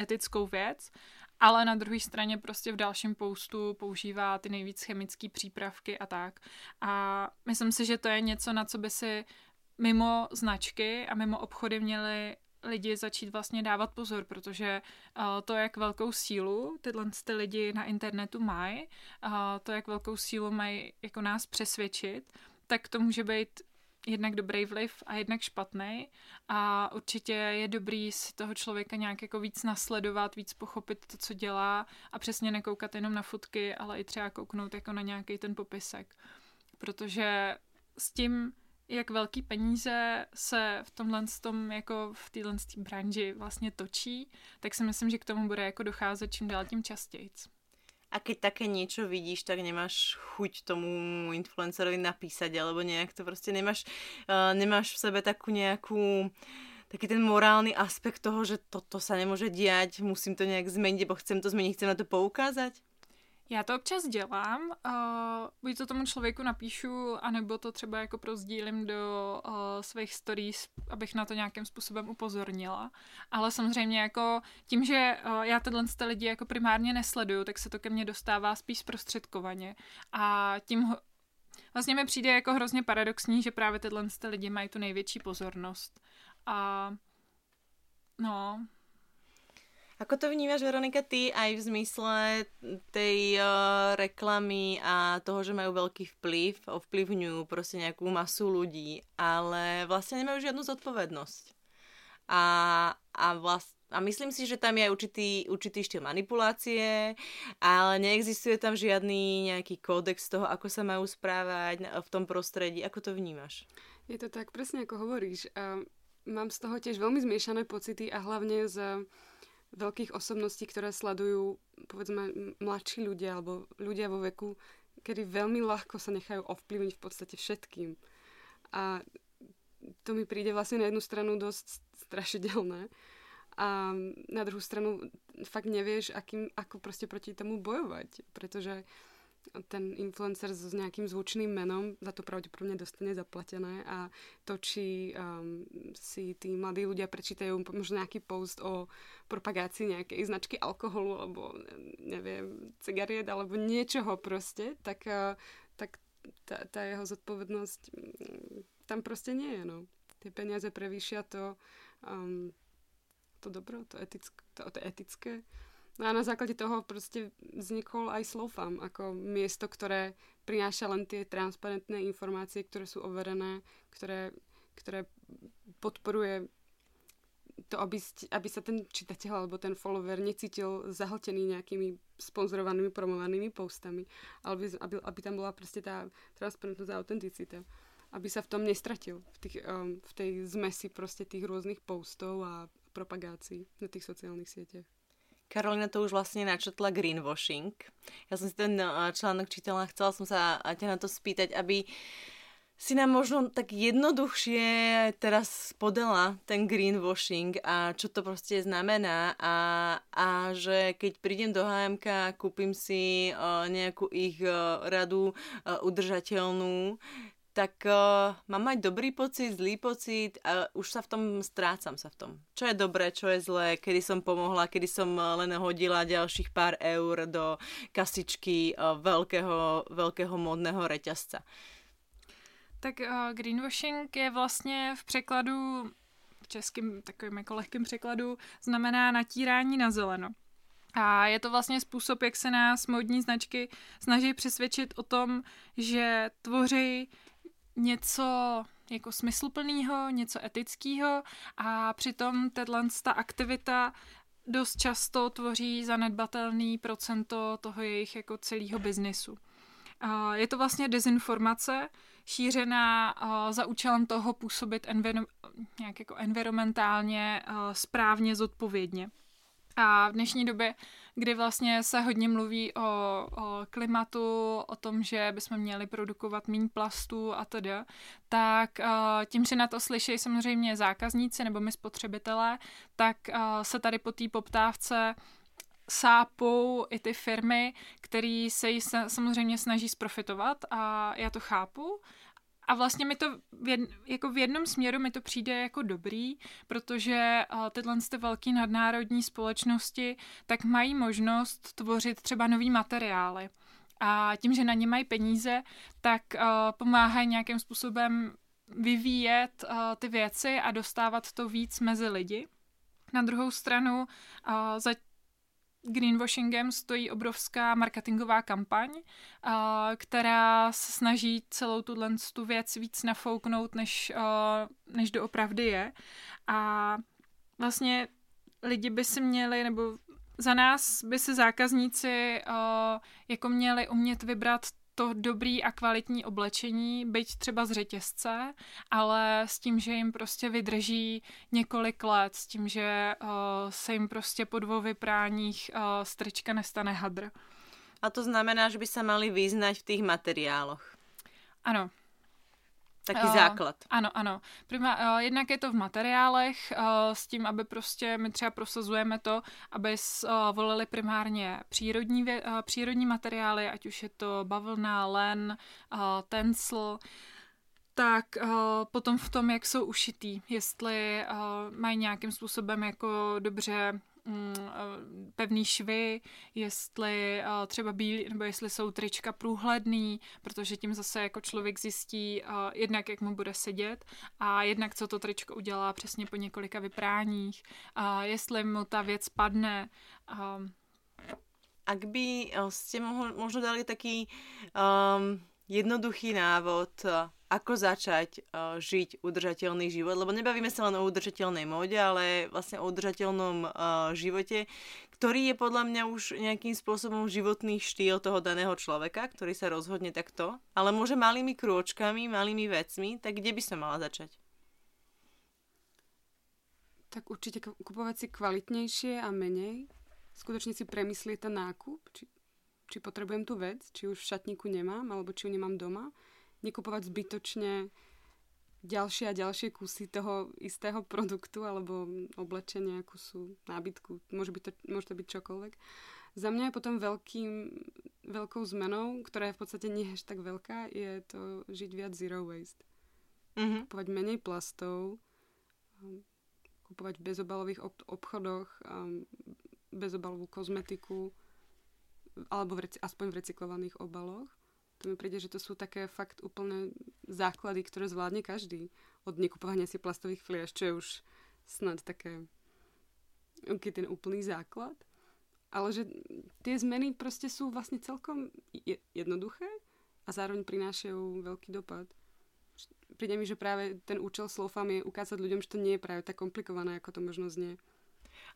Speaker 2: etickou věc, ale na druhé straně prostě v dalším postu používá ty nejvíc chemické přípravky a tak. A myslím si, že to je něco, na co by si mimo značky a mimo obchody měli lidi začít vlastně dávat pozor, protože uh, to, jak velkou sílu tyhle ty lidi na internetu mají, uh, to, jak velkou sílu mají jako nás přesvědčit, tak to může být jednak dobrý vliv a jednak špatný a určitě je dobrý si toho člověka nějak jako víc nasledovat, víc pochopit to, co dělá a přesně nekoukat jenom na fotky, ale i třeba kouknout jako na nějaký ten popisek. Protože s tím, jak velký peníze se v tomhle tom, jako v téhle branži vlastně točí, tak si myslím, že k tomu bude jako docházet čím dál tím častěji.
Speaker 1: A keď také niečo vidíš, tak nemáš chuť tomu influencerovi napísať, alebo nejak to proste nemáš, uh, nemáš v sebe takú nejakú taký ten morálny aspekt toho, že toto sa nemôže diať, musím to nejak zmeniť, bo chcem to zmeniť, chcem na to poukázať?
Speaker 2: Já to občas dělám, uh, buď to tomu člověku napíšu, anebo to třeba jako prozdílím do uh, svých stories, abych na to nějakým způsobem upozornila. Ale samozřejmě jako tím, že uh, já tyhle ty lidi jako primárně nesleduju, tak se to ke mně dostává spíš zprostředkovaně. A tím ho, vlastně mi přijde jako hrozně paradoxní, že právě tyhle ty lidi mají tu největší pozornost. A no,
Speaker 1: Ako to vnímaš, Veronika, ty aj v zmysle tej uh, reklamy a toho, že majú veľký vplyv, ovplyvňujú proste nejakú masu ľudí, ale vlastne nemajú žiadnu zodpovednosť. A, a, vlast, a myslím si, že tam je určitý, určitý štýl manipulácie, ale neexistuje tam žiadny nejaký kódex toho, ako sa majú správať v tom prostredí. Ako to vnímaš?
Speaker 3: Je to tak presne, ako hovoríš. Uh, mám z toho tiež veľmi zmiešané pocity a hlavne z veľkých osobností, ktoré sledujú, povedzme, mladší ľudia alebo ľudia vo veku, kedy veľmi ľahko sa nechajú ovplyvniť v podstate všetkým. A to mi príde vlastne na jednu stranu dosť strašidelné a na druhú stranu fakt nevieš, akým, ako proste proti tomu bojovať, pretože ten influencer s nejakým zvučným menom za to pravdepodobne dostane zaplatené a to, či um, si tí mladí ľudia prečítajú možno nejaký post o propagácii nejakej značky alkoholu alebo neviem, cigariet alebo niečoho proste, tak, uh, tak tá, tá jeho zodpovednosť mm, tam proste nie je, no. Tie peniaze prevýšia to, um, to dobro, to, etické, to, to etické No a na základe toho proste vznikol aj Slowfam ako miesto, ktoré prináša len tie transparentné informácie, ktoré sú overené, ktoré, ktoré podporuje to, aby, aby sa ten čitateľ alebo ten follower necítil zahltený nejakými sponzorovanými, promovanými postami, ale aby, aby, aby tam bola proste tá transparentnosť a autenticita. Aby sa v tom nestratil, v, tých, um, v tej zmesi proste tých rôznych postov a propagácií na tých sociálnych sieťach.
Speaker 1: Karolina to už vlastne načetla greenwashing. Ja som si ten eh, článok čítala a chcela som sa ťa na to spýtať, aby si nám možno tak jednoduchšie teraz podala ten greenwashing a čo to proste znamená a, a že keď prídem do HMK kúpim si uh, nejakú ich uh, radu uh, udržateľnú, tak uh, mám mať dobrý pocit, zlý pocit a už sa v tom strácam sa v tom. Čo je dobré, čo je zlé, kedy som pomohla, kedy som eh, len hodila ďalších pár eur do kasičky uh, veľkého, veľkého modného reťazca.
Speaker 2: Tak uh, greenwashing je vlastně v překladu, v českým takovým jako lehkým překladu, znamená natírání na zeleno. A je to vlastně způsob, jak se nás modní značky snaží přesvědčit o tom, že tvoří něco jako smysluplného, něco etického a přitom ta aktivita dost často tvoří zanedbatelný procento toho jejich jako celého biznisu. Je to vlastně dezinformace, šířená za účelem toho působit enviro- nějak jako environmentálně správně, zodpovědně. A v dnešní době, kdy vlastně se hodně mluví o, o klimatu, o tom, že bychom měli produkovat méně plastů a tedy, tak uh, tím, že na to slyší samozřejmě zákazníci nebo my spotřebitelé, tak uh, se tady po té poptávce sápou i ty firmy, které se jí samozřejmě snaží sprofitovat a já to chápu, a vlastně mi to v, jed, jako v jednom směru mi to přijde jako dobrý, protože uh, tyhle ty velké nadnárodní společnosti tak mají možnost tvořit třeba nový materiály. A tím, že na ně mají peníze, tak uh, pomáhají nějakým způsobem vyvíjet uh, ty věci a dostávat to víc mezi lidi. Na druhou stranu, uh, za greenwashingem stojí obrovská marketingová kampaň, která se snaží celou tuhle tu věc víc nafouknout, než, než doopravdy je. A vlastně lidi by si měli, nebo za nás by si zákazníci jako měli umět vybrat to dobrý a kvalitní oblečení, byť třeba z řetězce, ale s tím, že jim prostě vydrží několik let, s tím, že uh, se jim prostě po dvou vypráních uh, strička nestane hadr.
Speaker 1: A to znamená, že by se mali vyznať v těch materiáloch.
Speaker 2: Ano,
Speaker 1: Taký uh, základ.
Speaker 2: Ano, ano. Prima, uh, jednak je to v materiálech uh, s tím, aby prostě my třeba prosazujeme to, aby s, uh, volili primárně přírodní, vě, uh, přírodní materiály, ať už je to bavlna, len, uh, tencel, tak uh, potom v tom, jak jsou ušitý, jestli uh, mají nějakým způsobem jako dobře pevný švy, jestli eh, třeba bílý, nebo jestli jsou trička průhledný, protože tím zase jako člověk zjistí eh, jednak, jak mu bude sedět a jednak, co to tričko udělá přesně po několika vypráních, jestli mu ta věc padne.
Speaker 1: Ak by ste možno dali taký um, jednoduchý návod, ako začať uh, žiť udržateľný život, lebo nebavíme sa len o udržateľnej móde, ale vlastne o udržateľnom uh, živote, ktorý je podľa mňa už nejakým spôsobom životný štýl toho daného človeka, ktorý sa rozhodne takto, ale môže malými krôčkami, malými vecmi, tak kde by som mala začať?
Speaker 3: Tak určite kupovať si kvalitnejšie a menej. Skutočne si premyslieť ten nákup, či, či potrebujem tú vec, či už v šatníku nemám, alebo či ju nemám doma nekupovať zbytočne ďalšie a ďalšie kusy toho istého produktu alebo oblečenia, kusu, nábytku, môže, byť to, môže to byť čokoľvek. Za mňa je potom veľkým, veľkou zmenou, ktorá je v podstate nie až tak veľká, je to žiť viac zero waste. Mm-hmm. Kupovať menej plastov, um, kupovať v bezobalových ob- obchodoch, um, bezobalovú kozmetiku, alebo v reci- aspoň v recyklovaných obaloch. To mi príde, že to sú také fakt úplne základy, ktoré zvládne každý. Od nekupovania si plastových fliaž, čo je už snad také okay, ten úplný základ. Ale že tie zmeny proste sú vlastne celkom jednoduché a zároveň prinášajú veľký dopad. Príde mi, že práve ten účel slofam je ukázať ľuďom, že to nie je práve tak komplikované, ako to možno znie.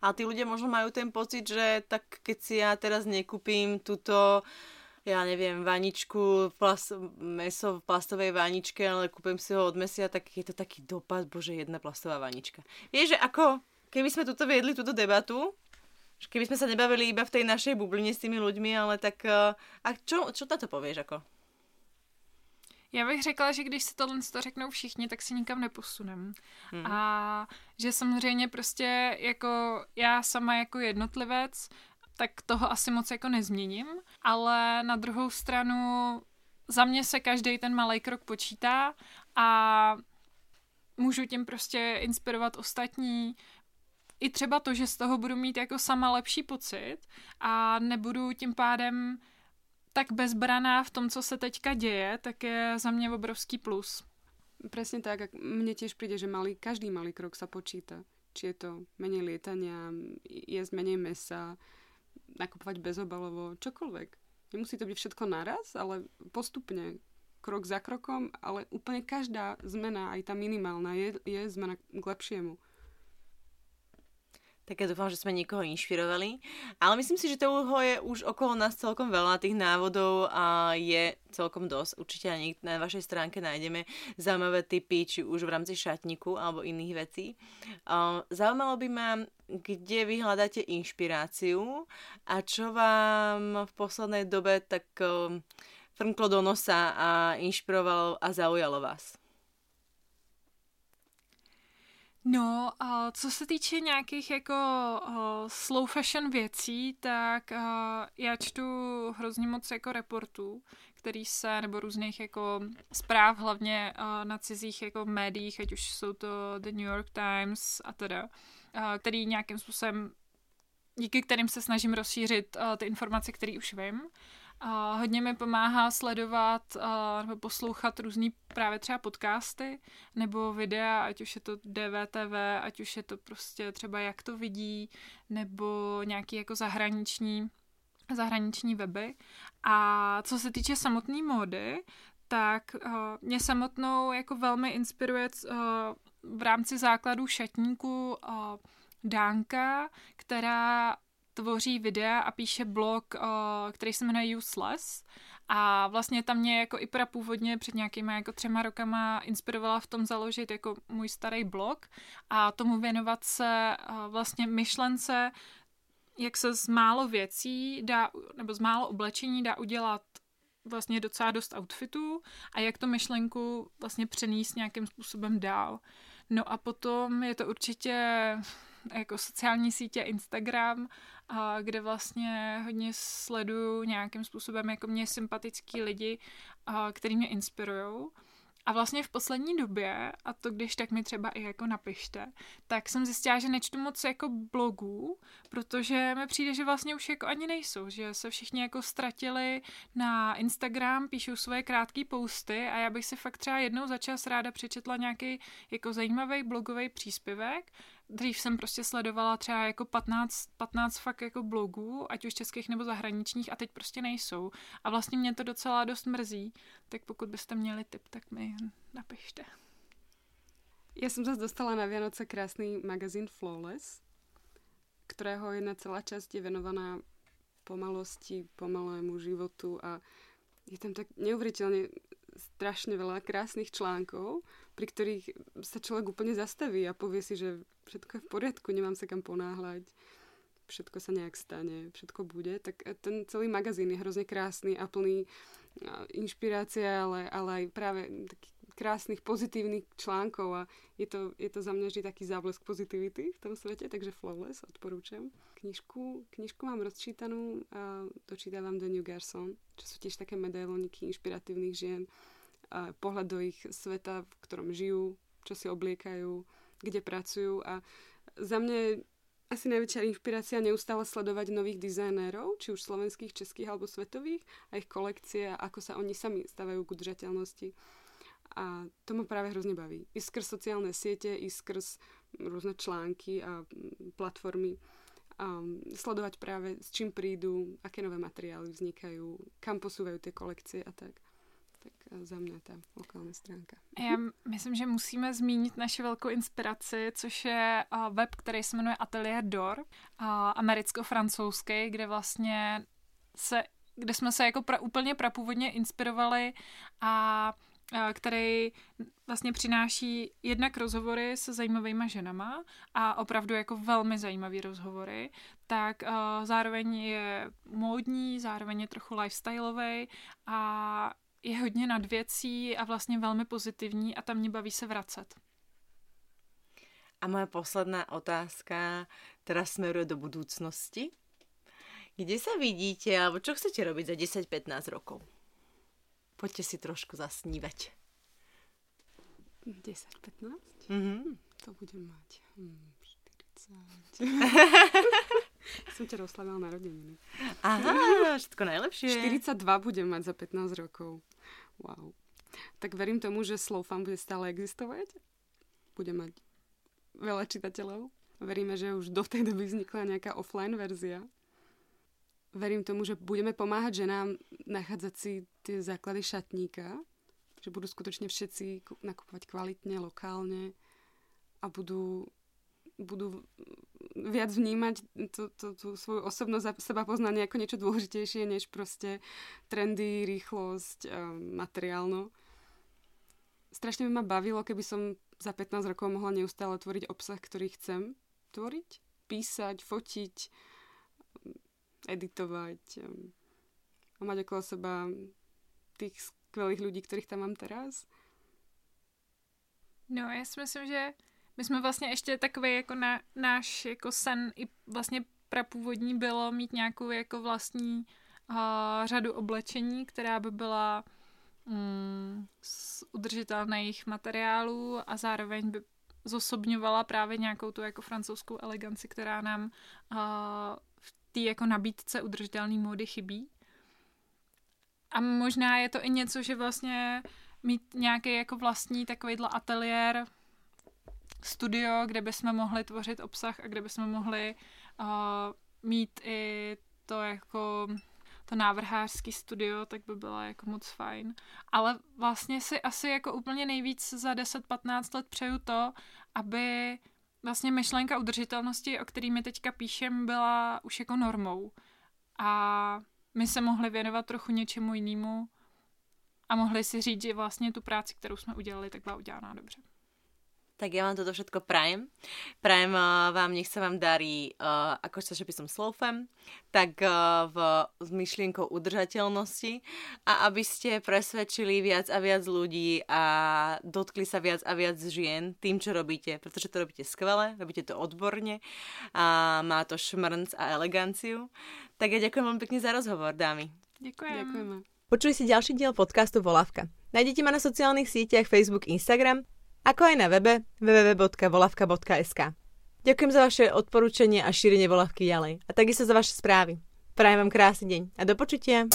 Speaker 1: Ale tí ľudia možno majú ten pocit, že tak keď si ja teraz nekúpim túto ja neviem, vaničku, plast, meso v plastovej vaničke, ale kúpem si ho od mesia, tak je to taký dopad, bože, jedna plastová vanička. Vieš, že ako, keby sme tuto viedli túto debatu, keby sme sa nebavili iba v tej našej bubline s tými ľuďmi, ale tak uh, a čo, čo na to povieš, ako?
Speaker 2: Já bych řekla, že když se tohle to řeknou všichni, tak si nikam neposunem. Hmm. A že samozřejmě prostě jako já sama jako jednotlivec tak toho asi moc jako nezměním, ale na druhou stranu za mě se každý ten malý krok počítá a můžu tím prostě inspirovat ostatní, i třeba to, že z toho budu mít jako sama lepší pocit a nebudu tím pádem tak bezbraná v tom, co se teďka děje, tak je za mě obrovský plus.
Speaker 3: Presne tak, ak mne tiež príde, že malý, každý malý krok sa počíta. Či je to menej lietania, jesť menej mesa, nakupovať bezobalovo, čokoľvek. Nemusí to byť všetko naraz, ale postupne, krok za krokom, ale úplne každá zmena, aj tá minimálna, je, je zmena k lepšiemu.
Speaker 1: Tak ja dúfam, že sme niekoho inšpirovali. Ale myslím si, že toho je už okolo nás celkom veľa, tých návodov a je celkom dosť. Určite na vašej stránke nájdeme zaujímavé typy, či už v rámci šatníku alebo iných vecí. Zaujímalo by ma, kde vy hľadáte inšpiráciu a čo vám v poslednej dobe tak frnklo do nosa a inšpirovalo a zaujalo vás.
Speaker 2: No, a co se týče nějakých jako uh, slow fashion věcí, tak uh, já čtu hrozně moc jako reportů, který se, nebo různých jako zpráv, hlavně uh, na cizích jako médiích, ať už jsou to The New York Times a teda, uh, který nějakým způsobem, díky kterým se snažím rozšířit uh, ty informace, které už vím. A hodně mi pomáhá sledovat a, nebo poslouchat různý právě třeba podcasty nebo videa, ať už je to DVTV, ať už je to prostě třeba jak to vidí, nebo nějaký jako zahraniční zahraniční weby. A co se týče samotné módy, tak uh, mě samotnou jako velmi inspiruje uh, v rámci základů šatníku uh, Dánka, která tvoří videa a píše blog, uh, který se jmenuje Useless. A vlastně tam mě jako i původně před nějakýma jako třema rokama inspirovala v tom založit jako můj starý blog a tomu věnovat se uh, vlastně myšlence, jak se z málo věcí dá, nebo z málo oblečení dá udělat vlastně docela dost outfitů a jak to myšlenku vlastně přenést nějakým způsobem dál. No a potom je to určitě jako sociální sítě Instagram a kde vlastně hodně sleduju nějakým způsobem jako mě sympatický lidi, a, který mě inspirují. A vlastně v poslední době, a to když tak mi třeba i jako napište, tak jsem zjistila, že nečtu moc jako blogů, protože mi přijde, že vlastně už jako ani nejsou, že se všichni jako ztratili na Instagram, píšou svoje krátké posty a já bych si fakt třeba jednou za čas ráda přečetla nějaký jako zajímavý blogový příspěvek dřív jsem prostě sledovala třeba jako 15, 15 fakt jako blogů, ať už českých nebo zahraničních a teď prostě nejsou. A vlastně mě to docela dost mrzí, tak pokud byste měli tip, tak mi napište.
Speaker 3: Ja som zase dostala na Vianoce krásny magazín Flawless, ktorého jedna celá časť je venovaná pomalosti, pomalému životu a je tam tak neuveriteľne strašne veľa krásnych článkov, pri ktorých sa človek úplne zastaví a povie si, že všetko je v poriadku, nemám sa kam ponáhľať, všetko sa nejak stane, všetko bude. Tak ten celý magazín je hrozne krásny a plný inšpirácie, ale, ale aj práve takých krásnych, pozitívnych článkov a je to, je to za mňa vždy taký záblesk pozitivity v tom svete, takže Flawless odporúčam. Knižku, knižku mám rozčítanú a dočítavam The New Garson, čo sú tiež také medailoniky inšpiratívnych žien a pohľad do ich sveta, v ktorom žijú, čo si obliekajú, kde pracujú a za mňa asi najväčšia inšpirácia neustále sledovať nových dizajnérov, či už slovenských, českých alebo svetových a ich kolekcie a ako sa oni sami stavajú k udržateľnosti. A to ma práve hrozne baví. I skrz sociálne siete, i skrz rôzne články a platformy. A sledovať práve s čím prídu, aké nové materiály vznikajú, kam posúvajú tie kolekcie a tak tak za mě ta lokální stránka.
Speaker 2: Já myslím, že musíme zmínit naši velkou inspiraci, což je web, který se jmenuje Atelier Dor, americko-francouzský, kde vlastně se, kde jsme se jako pra, úplně prapůvodně inspirovali a který vlastně přináší jednak rozhovory se zajímavými ženama a opravdu jako velmi zajímavý rozhovory, tak zároveň je módní, zároveň je trochu lifestyleový a je hodně nad věcí a vlastně velmi pozitivní a tam mě baví se vracet.
Speaker 1: A moja posledná otázka teraz smeruje do budúcnosti. Kde sa vidíte, alebo čo chcete robiť za 10-15 rokov? Poďte si trošku zasnívať.
Speaker 3: 10-15?
Speaker 1: Mm-hmm.
Speaker 3: To budem mať. Hmm, 40. Som ťa rozslavila narodeniny.
Speaker 1: Aha, všetko najlepšie.
Speaker 3: 42 budem mať za 15 rokov. Wow. Tak verím tomu, že Slowfan bude stále existovať. Bude mať veľa čitateľov. Veríme, že už do tej doby vznikla nejaká offline verzia. Verím tomu, že budeme pomáhať ženám nachádzať si tie základy šatníka, že budú skutočne všetci nakupovať kvalitne, lokálne a budú, budú viac vnímať tú, tú, tú svoju osobnosť a seba poznanie ako niečo dôležitejšie, než proste trendy, rýchlosť, materiálno. Strašne by ma bavilo, keby som za 15 rokov mohla neustále tvoriť obsah, ktorý chcem tvoriť, písať, fotiť, editovať a mať okolo seba tých skvelých ľudí, ktorých tam mám teraz.
Speaker 2: No, já si myslím, že my jsme vlastně ještě takový jako na, náš jako sen i vlastně prapůvodní bylo mít nějakou jako vlastní uh, řadu oblečení, která by byla mm, z udržitelných materiálů a zároveň by zosobňovala právě nějakou tu jako francouzskou eleganci, která nám uh, v té jako nabídce udržitelné módy chybí. A možná je to i něco, že vlastně mít nějaký jako vlastní takovýhle ateliér, studio, kde bychom mohli tvořit obsah a kde bychom mohli uh, mít i to jako to návrhářský studio, tak by byla jako moc fajn. Ale vlastně si asi jako úplně nejvíc za 10-15 let přeju to, aby vlastně myšlenka udržitelnosti, o který mi teďka píšem, byla už jako normou. A my se mohli věnovat trochu něčemu jinému a mohli si říct, že vlastně tu práci, kterou jsme udělali, tak byla udělaná dobře.
Speaker 1: Tak ja vám toto všetko prajem. Prajem uh, vám, nech sa vám darí, uh, ako sa som sloufem, tak uh, v, s myšlienkou udržateľnosti a aby ste presvedčili viac a viac ľudí a dotkli sa viac a viac žien tým, čo robíte, pretože to robíte skvele, robíte to odborne a má to šmrnc a eleganciu. Tak ja ďakujem vám pekne za rozhovor, dámy.
Speaker 2: Ďakujem.
Speaker 3: Ďakujeme.
Speaker 1: Počuli si ďalší diel podcastu Volavka. Nájdete ma na sociálnych sieťach Facebook, Instagram ako aj na webe www.volavka.sk. Ďakujem za vaše odporúčanie a šírenie volavky ďalej a takisto za vaše správy. Prajem vám krásny deň a do počutia.